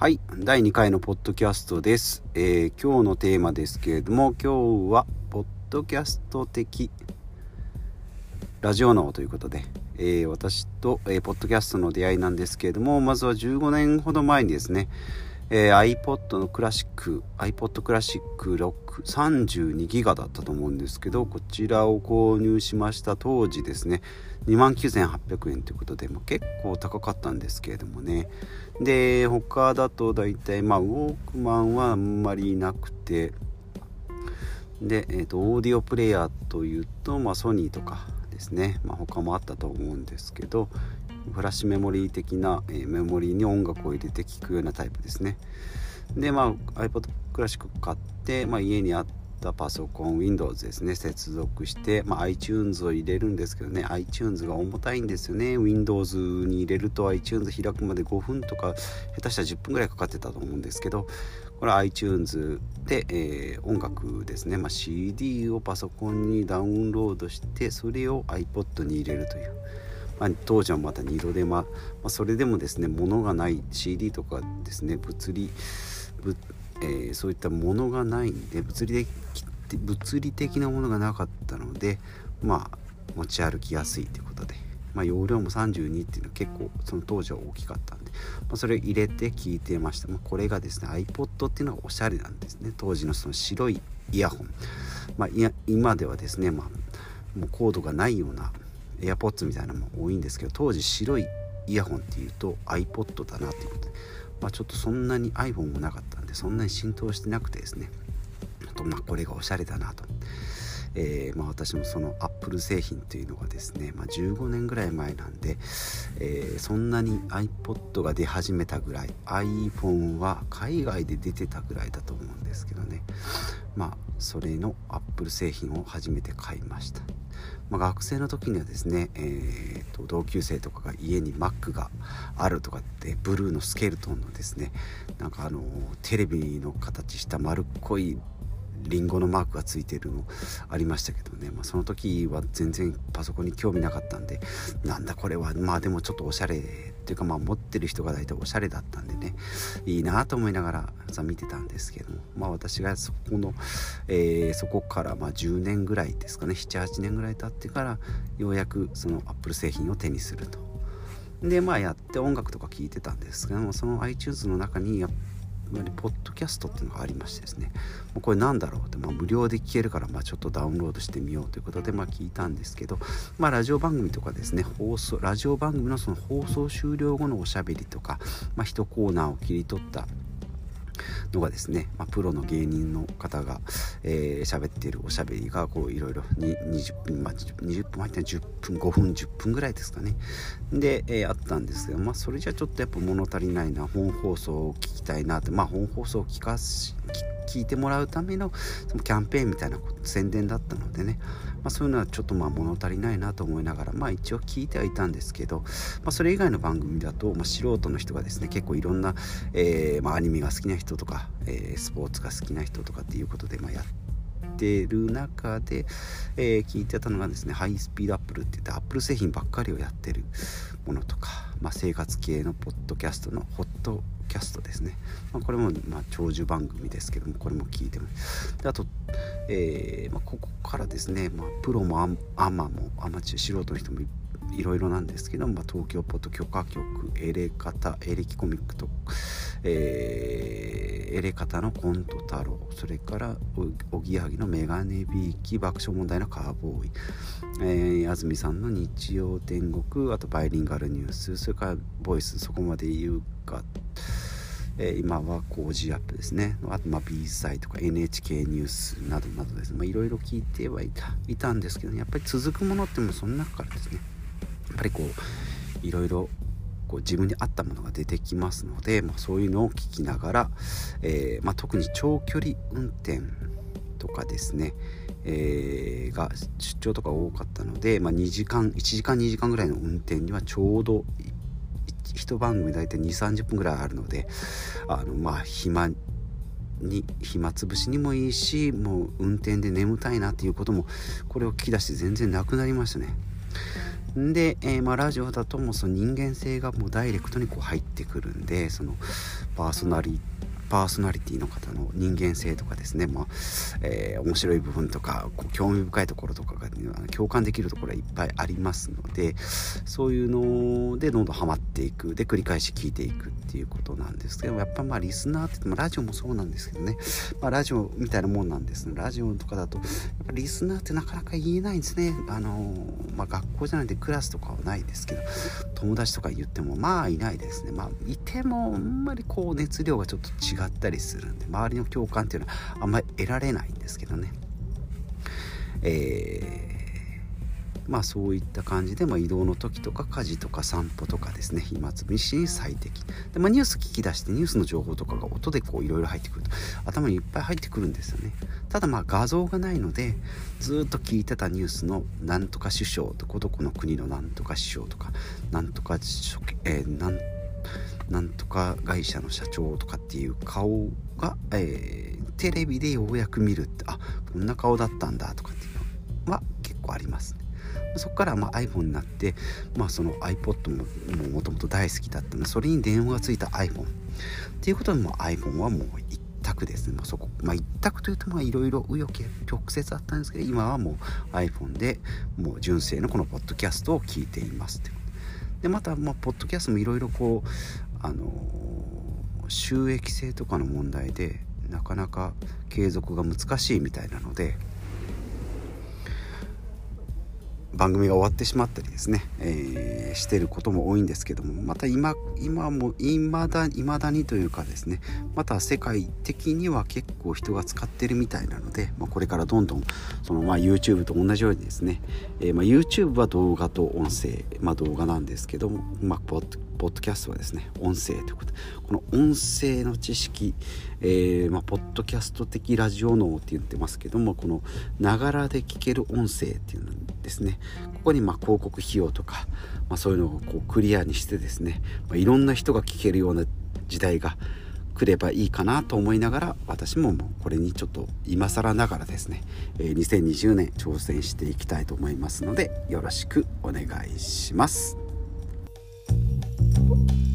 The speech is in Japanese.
はい。第2回のポッドキャストです、えー、今日のテーマですけれども今日はポッドキャスト的ラジオ脳ということで、えー、私と、えー、ポッドキャストの出会いなんですけれどもまずは15年ほど前にですね、えー、iPod のクラシック iPod クラシック632ギガだったと思うんですけどこちらを購入しました当時ですね。29,800円ということで、まあ、結構高かったんですけれどもね。で他だと大体まあウォークマンはあんまりなくてで、えーと、オーディオプレイヤーというと、まあ、ソニーとかですね、まあ、他もあったと思うんですけどフラッシュメモリー的な、え、メモリーに音楽を入れて聴くようなタイプですね。でまあ iPod クラシック買って、まあ、家にあったパソコン Windows ですね。接続して、まあ、iTunes を入れるんですけどね。iTunes が重たいんですよね。Windows に入れると iTunes 開くまで5分とか下手したら10分ぐらいかかってたと思うんですけどこれ iTunes で、えー、音楽ですね、まあ、CD をパソコンにダウンロードしてそれを iPod に入れるという、まあ、当時はまた二度手間、まあ、それでもですね物がない CD とかですね物理えー、そういったものがないんで物理的物理的なものがなかったのでまあ持ち歩きやすいということで、まあ、容量も32っていうのは結構その当時は大きかったんで、まあ、それを入れて聞いてました、まあ、これがですね iPod っていうのがおしゃれなんですね。当時のその白いイヤホン、まあ、今ではですね、まあ、もうコードがないようなエアポッツみたいなのも多いんですけど当時白いイヤホンっていうと iPod だなっていうことでまあ、ちょっとそんなに iPhone もなかったんでそんなに浸透してなくてですねあとまあこれがおしゃれだなと。えー、まあ、私もそのアップル製品というのがですね、まあ、15年ぐらい前なんで、えー、そんなに iPod が出始めたぐらい iPhone は海外で出てたぐらいだと思うんですけどね。まあそれのアップル製品を初めて買いました。まあ、学生の時にはですね、えーと、同級生とかが家に Mac があるとかってブルーのスケルトンのですねなんかあのテレビの形した丸っこいリンゴのマークがついてるのありましたけどね、まあ、その時は全然パソコンに興味なかったんでなんだこれは。まあでもちょっとおしゃれっていうかまあ持ってる人が大体おしゃれだったんでね。いいなと思いながらさ見てたんですけども。まあ私がそこの、えー、そこからまあ10年ぐらいですかね。78年ぐらい経ってからようやくそのアップル製品を手にすると。でまあやって音楽とか聴いてたんですけどもその iTunes の中にやっまりポッドキャストっていうのがありましてですねこれなんだろうって、まあ、無料で聞けるから、まあ、ちょっとダウンロードしてみようということで、まあ、聞いたんですけど、まあ、ラジオ番組とかですね放送ラジオ番組のその放送終了後のおしゃべりとか、まあ、1コーナーを切り取ったのがですね、まあ、プロの芸人の方が喋、えー、っているおしゃべりがこういろいろ20分、まあ、20分入って10分5分10分ぐらいですかね。で、えー、あったんですけど、まあ、それじゃちょっとやっぱ物足りないな本放送を聞きたいなってまあ本放送を聞かし聞いてもらうためのそのキャンペーンみたいなこと宣伝だったのでね、まあ、そういうのはちょっとまあ物足りないなと思いながらまあ一応聞いてはいたんですけど、まあ、それ以外の番組だと、まあ、素人の人がですね結構いろんな、えーまあ、アニメが好きな人とか、えー、スポーツが好きな人とかっていうことで、まあ、やってる中で、えー、聞いてたのがですねハイスピードアップルって言ってアップル製品ばっかりをやってるものとか、まあ、生活系のポッドキャストのホットキャストですね、まあ、これもまあ長寿番組ですけどもこれも聞いてます。であと、えーまあ、ここからですね、まあ、プロもアマもアマチュア素人の人もいいろいろなんですけど、まあ、東京ポッド許可局エレカタエレキコミックと、えー、エレカタのコント太郎それからおぎやはぎのメガネビーキ爆笑問題のカーボーイ、えー、安住さんの日曜天国あとバイリンガルニュースそれからボイスそこまで言うかえー、今は工事アップですね。あとまあ B 祭とか NHK ニュースなどなどです。ねいろいろ聞いてはいたいたんですけど、やっぱり続くものってもその中からですね。ぱりこういろいろこう自分に合ったものが出てきますので、まあ、そういうのを聞きながら、えー、まあ、特に長距離運転とかですね、えー、が出張とか多かったので、まあ、2時間1時間2時間ぐらいの運転にはちょうど一番組大体2 3 0分ぐらいあるのであのまあ暇に暇つぶしにもいいしもう運転で眠たいなっていうこともこれを聞き出して全然なくなりましたね。で、えー、まあ、ラジオだともうその人間性がもうダイレクトにこう入ってくるんでそのパーソナリパーソナリティの方の人間性とかですね、まあえー、面白い部分とかこう興味深いところとかが、共感できるところはいっぱいありますのでそういうのでどんどんハマっていく。で繰り返し聞いていくっていうことなんですけどやっぱまあリスナーって言ってもラジオもそうなんですけどね、まあ、ラジオみたいなもんなんですね。ラジオとかだとやっぱリスナーってなかなか言えないんですね。あの、まあ、学校じゃないんでクラスとかはないですけど友達とか言ってもまあいないですね。まあいてもあんまりこう熱量がちょっと違ったりするんで周りの共感っていうのはあんまり得られないんですけどね。えー、まあそういった感じで、まあ、移動の時とか家事とか散歩とかですね。暇つぶしに最適。で、まあ、ニュース聞き出してニュースの情報とかが音でこういろいろ入ってくると頭にいっぱい入ってくるんですよね。ただまあ画像がないのでずっと聞いてたニュースのなんとか首相とこどこの国のなんとか首相とかなんとか、えー、なんなんとか会社の社長とかっていう顔が、えー、テレビでようやく見るってあこんな顔だったんだとかっていうのは結構あります。ね。そこからま iPhone になって、まあ、その iPod ももともと大好きだったのでそれに電話がついた iPhone っていうことでも iPhone はもう一択ですね、まあ、そこ、まあ、一択というといろいろ紆余曲折あったんですけど今はもう iPhone でもう純正のこのポッドキャストを聞いていますって。でまた、まあ、ポッドキャストもいろいろこうあの収益性とかの問題でなかなか継続が難しいみたいなので番組が終わってしまったりですね、えー、してることも多いんですけどもまた今今もいまだだにというかですねまた世界的には結構人が使ってるみたいなので、まあ、これからどんどんその、まあ、YouTube と同じようにですね、えー、まあ、YouTube は動画と音声、まあ、動画なんですけども、まあ、ポッポッドキャストはですね音声ということこの音声の知識、えー、まあ、ポッドキャスト的ラジオ脳って言ってますけどもこのながらで聞ける音声っていうのですねここにま広告費用とか、まあ、そういうのをこうクリアにしてですね、まあ、いろんな人が聞けるような時代が来ればいいかなと思いながら私ももうこれにちょっと今更ながらですね、えー、2020年挑戦していきたいと思いますのでよろしくお願いします。Thank you.